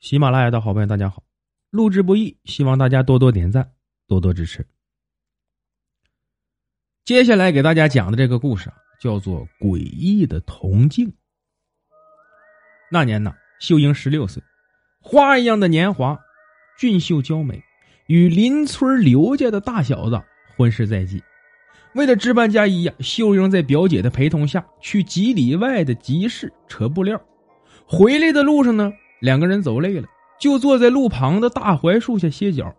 喜马拉雅的好朋友，大家好！录制不易，希望大家多多点赞，多多支持。接下来给大家讲的这个故事啊，叫做《诡异的铜镜》。那年呢，秀英十六岁，花一样的年华，俊秀娇美，与邻村刘家的大小子婚事在即。为了置办嫁衣呀，秀英在表姐的陪同下去几里外的集市扯布料。回来的路上呢。两个人走累了，就坐在路旁的大槐树下歇脚。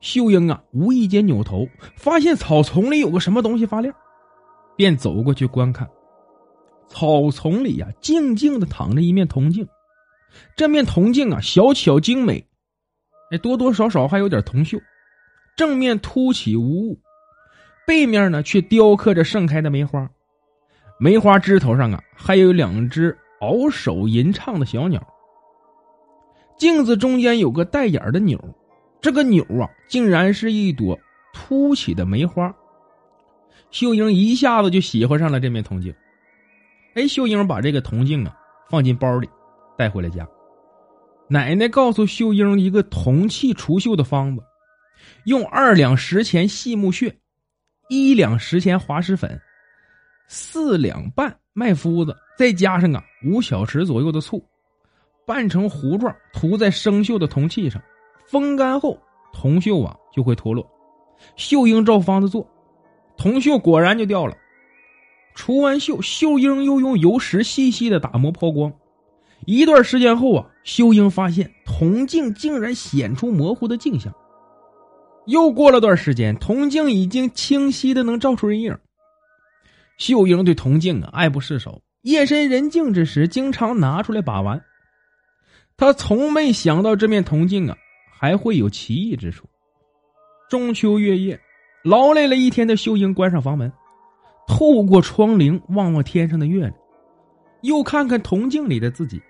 秀英啊，无意间扭头，发现草丛里有个什么东西发亮，便走过去观看。草丛里呀，静静的躺着一面铜镜。这面铜镜啊，小巧精美，哎，多多少少还有点铜锈。正面凸起无物，背面呢却雕刻着盛开的梅花。梅花枝头上啊，还有两只昂首吟唱的小鸟。镜子中间有个带眼的钮，这个钮啊，竟然是一朵凸起的梅花。秀英一下子就喜欢上了这面铜镜。哎，秀英把这个铜镜啊放进包里，带回了家。奶奶告诉秀英一个铜器除锈的方子：用二两石钱细木屑，一两石钱滑石粉，四两半麦麸子，再加上啊五小匙左右的醋。拌成糊状，涂在生锈的铜器上，风干后，铜锈啊就会脱落。秀英照方子做，铜锈果然就掉了。除完锈，秀英又用油石细细的打磨抛光。一段时间后啊，秀英发现铜镜竟然显出模糊的镜像。又过了段时间，铜镜已经清晰的能照出人影。秀英对铜镜啊爱不释手，夜深人静之时，经常拿出来把玩。他从没想到这面铜镜啊，还会有奇异之处。中秋月夜，劳累了一天的秀英关上房门，透过窗棂望望天上的月亮，又看看铜镜里的自己，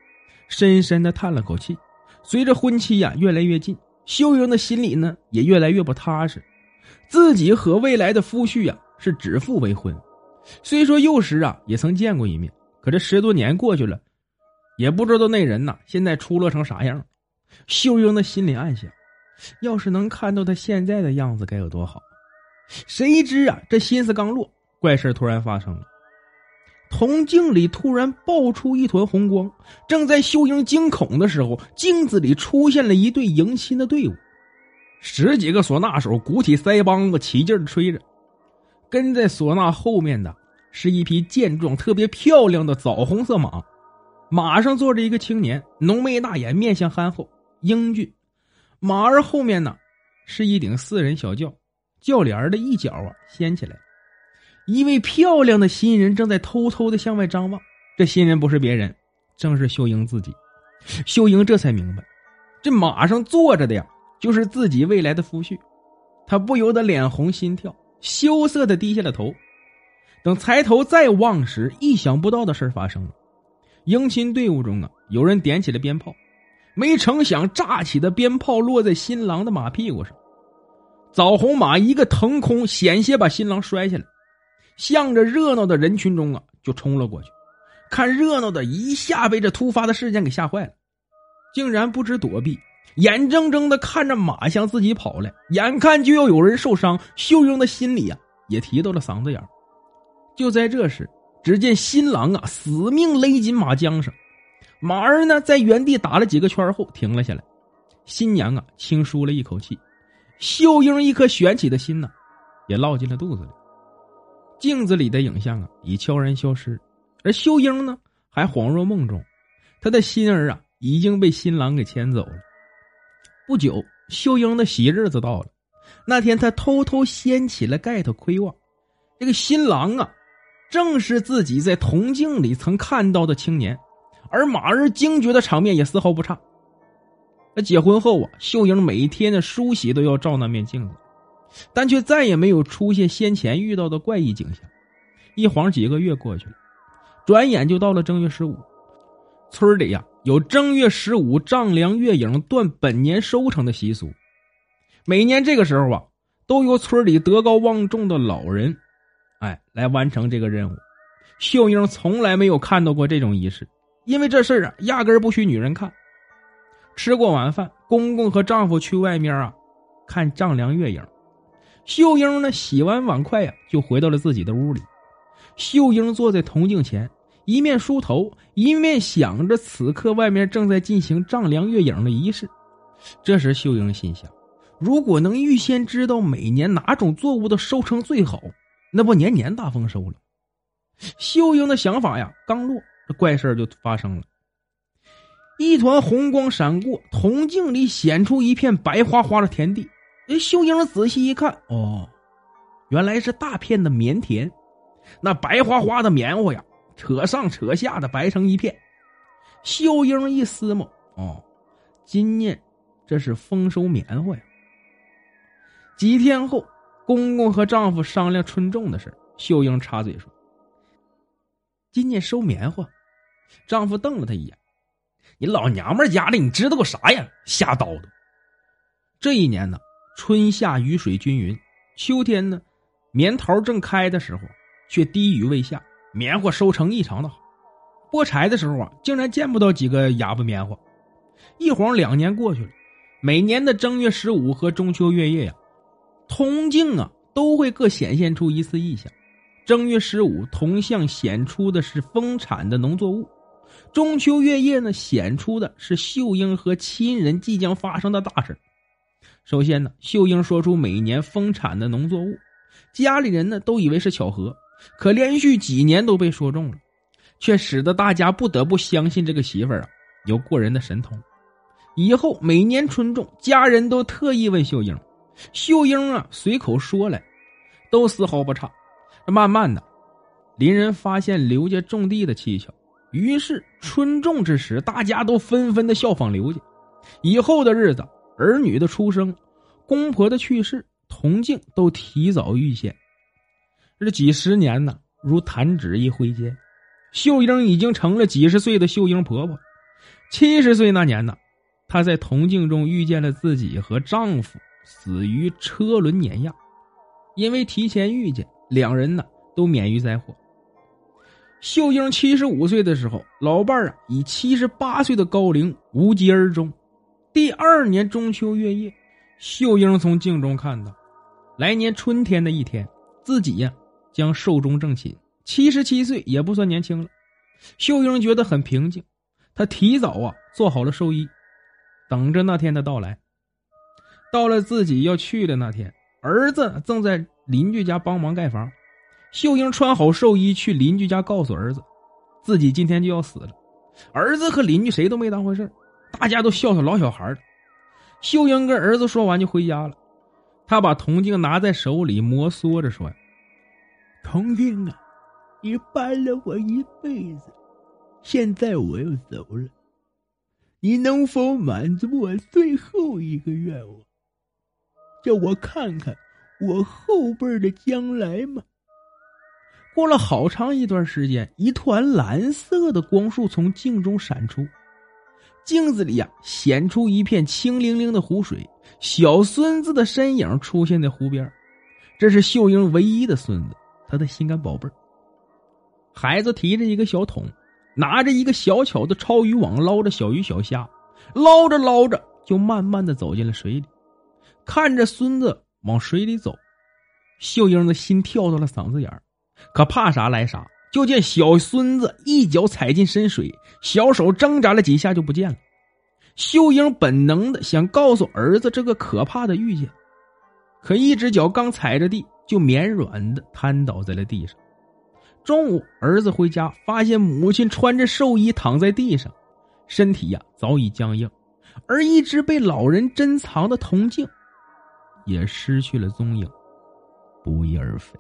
深深的叹了口气。随着婚期呀越来越近，秀英的心里呢也越来越不踏实。自己和未来的夫婿呀是指腹为婚，虽说幼时啊也曾见过一面，可这十多年过去了。也不知道那人呐，现在出落成啥样。秀英的心里暗想：要是能看到他现在的样子，该有多好。谁知啊，这心思刚落，怪事突然发生了。铜镜里突然爆出一团红光，正在秀英惊恐的时候，镜子里出现了一队迎亲的队伍，十几个唢呐手鼓起腮帮子，起劲的吹着。跟在唢呐后面的是一匹健壮、特别漂亮的枣红色马。马上坐着一个青年，浓眉大眼，面相憨厚英俊。马儿后面呢，是一顶四人小轿，轿帘的一角啊掀起来，一位漂亮的新人正在偷偷的向外张望。这新人不是别人，正是秀英自己。秀英这才明白，这马上坐着的呀，就是自己未来的夫婿。他不由得脸红心跳，羞涩的低下了头。等抬头再望时，意想不到的事发生了。迎亲队伍中啊，有人点起了鞭炮，没成想炸起的鞭炮落在新郎的马屁股上，枣红马一个腾空，险些把新郎摔下来，向着热闹的人群中啊就冲了过去。看热闹的一下被这突发的事件给吓坏了，竟然不知躲避，眼睁睁的看着马向自己跑来，眼看就要有人受伤，秀英的心里啊也提到了嗓子眼就在这时。只见新郎啊，死命勒紧马缰绳，马儿呢在原地打了几个圈后停了下来。新娘啊轻舒了一口气，秀英一颗悬起的心呢，也落进了肚子里。镜子里的影像啊已悄然消失，而秀英呢还恍若梦中，她的心儿啊已经被新郎给牵走了。不久，秀英的喜日子到了。那天，她偷偷掀起了盖头窥望，这个新郎啊。正是自己在铜镜里曾看到的青年，而马儿惊觉的场面也丝毫不差。那结婚后啊，秀英每天的梳洗都要照那面镜子，但却再也没有出现先前遇到的怪异景象。一晃几个月过去了，转眼就到了正月十五。村里呀有正月十五丈量月影断本年收成的习俗，每年这个时候啊，都由村里德高望重的老人。哎，来完成这个任务。秀英从来没有看到过这种仪式，因为这事儿啊，压根儿不许女人看。吃过晚饭，公公和丈夫去外面啊看丈量月影。秀英呢洗完碗筷呀，就回到了自己的屋里。秀英坐在铜镜前，一面梳头，一面想着此刻外面正在进行丈量月影的仪式。这时，秀英心想：如果能预先知道每年哪种作物的收成最好，那不年年大丰收了。秀英的想法呀，刚落，这怪事就发生了。一团红光闪过，铜镜里显出一片白花花的田地。哎，秀英仔细一看，哦，原来是大片的棉田，那白花花的棉花呀，扯上扯下的白成一片。秀英一思摸，哦，今年这是丰收棉花呀。几天后，公公和丈夫商量春种的事秀英插嘴说。今年收棉花，丈夫瞪了她一眼：“你老娘们家的，你知道个啥呀？瞎叨叨。”这一年呢，春夏雨水均匀，秋天呢，棉桃正开的时候，却滴雨未下，棉花收成异常的好。剥柴的时候啊，竟然见不到几个哑巴棉花。一晃两年过去了，每年的正月十五和中秋月夜呀，铜镜啊都会各显现出一次异象。正月十五，铜像显出的是丰产的农作物；中秋月夜呢，显出的是秀英和亲人即将发生的大事。首先呢，秀英说出每年丰产的农作物，家里人呢都以为是巧合，可连续几年都被说中了，却使得大家不得不相信这个媳妇儿啊有过人的神通。以后每年春种，家人都特意问秀英，秀英啊随口说来，都丝毫不差。慢慢的，邻人发现刘家种地的蹊跷，于是春种之时，大家都纷纷的效仿刘家。以后的日子，儿女的出生，公婆的去世，铜镜都提早预见。这几十年呢，如弹指一挥间，秀英已经成了几十岁的秀英婆婆。七十岁那年呢，她在铜镜中遇见了自己和丈夫死于车轮碾压，因为提前遇见。两人呢都免于灾祸。秀英七十五岁的时候，老伴儿啊以七十八岁的高龄无疾而终。第二年中秋月夜，秀英从镜中看到，来年春天的一天，自己呀将寿终正寝。七十七岁也不算年轻了。秀英觉得很平静，她提早啊做好了寿衣，等着那天的到来。到了自己要去的那天，儿子正在。邻居家帮忙盖房，秀英穿好寿衣去邻居家告诉儿子，自己今天就要死了。儿子和邻居谁都没当回事大家都笑他老小孩的。秀英跟儿子说完就回家了，他把铜镜拿在手里摩挲着说：“铜镜啊，你伴了我一辈子，现在我要走了，你能否满足我最后一个愿望？叫我看看。”我后辈的将来吗？过了好长一段时间，一团蓝色的光束从镜中闪出，镜子里呀显出一片清灵灵的湖水，小孙子的身影出现在湖边。这是秀英唯一的孙子，他的心肝宝贝孩子提着一个小桶，拿着一个小巧的抄鱼网捞着小鱼小虾，捞着捞着就慢慢的走进了水里，看着孙子。往水里走，秀英的心跳到了嗓子眼儿，可怕啥来啥。就见小孙子一脚踩进深水，小手挣扎了几下就不见了。秀英本能的想告诉儿子这个可怕的遇见，可一只脚刚踩着地，就绵软的瘫倒在了地上。中午，儿子回家发现母亲穿着寿衣躺在地上，身体呀早已僵硬，而一直被老人珍藏的铜镜。也失去了踪影，不翼而飞。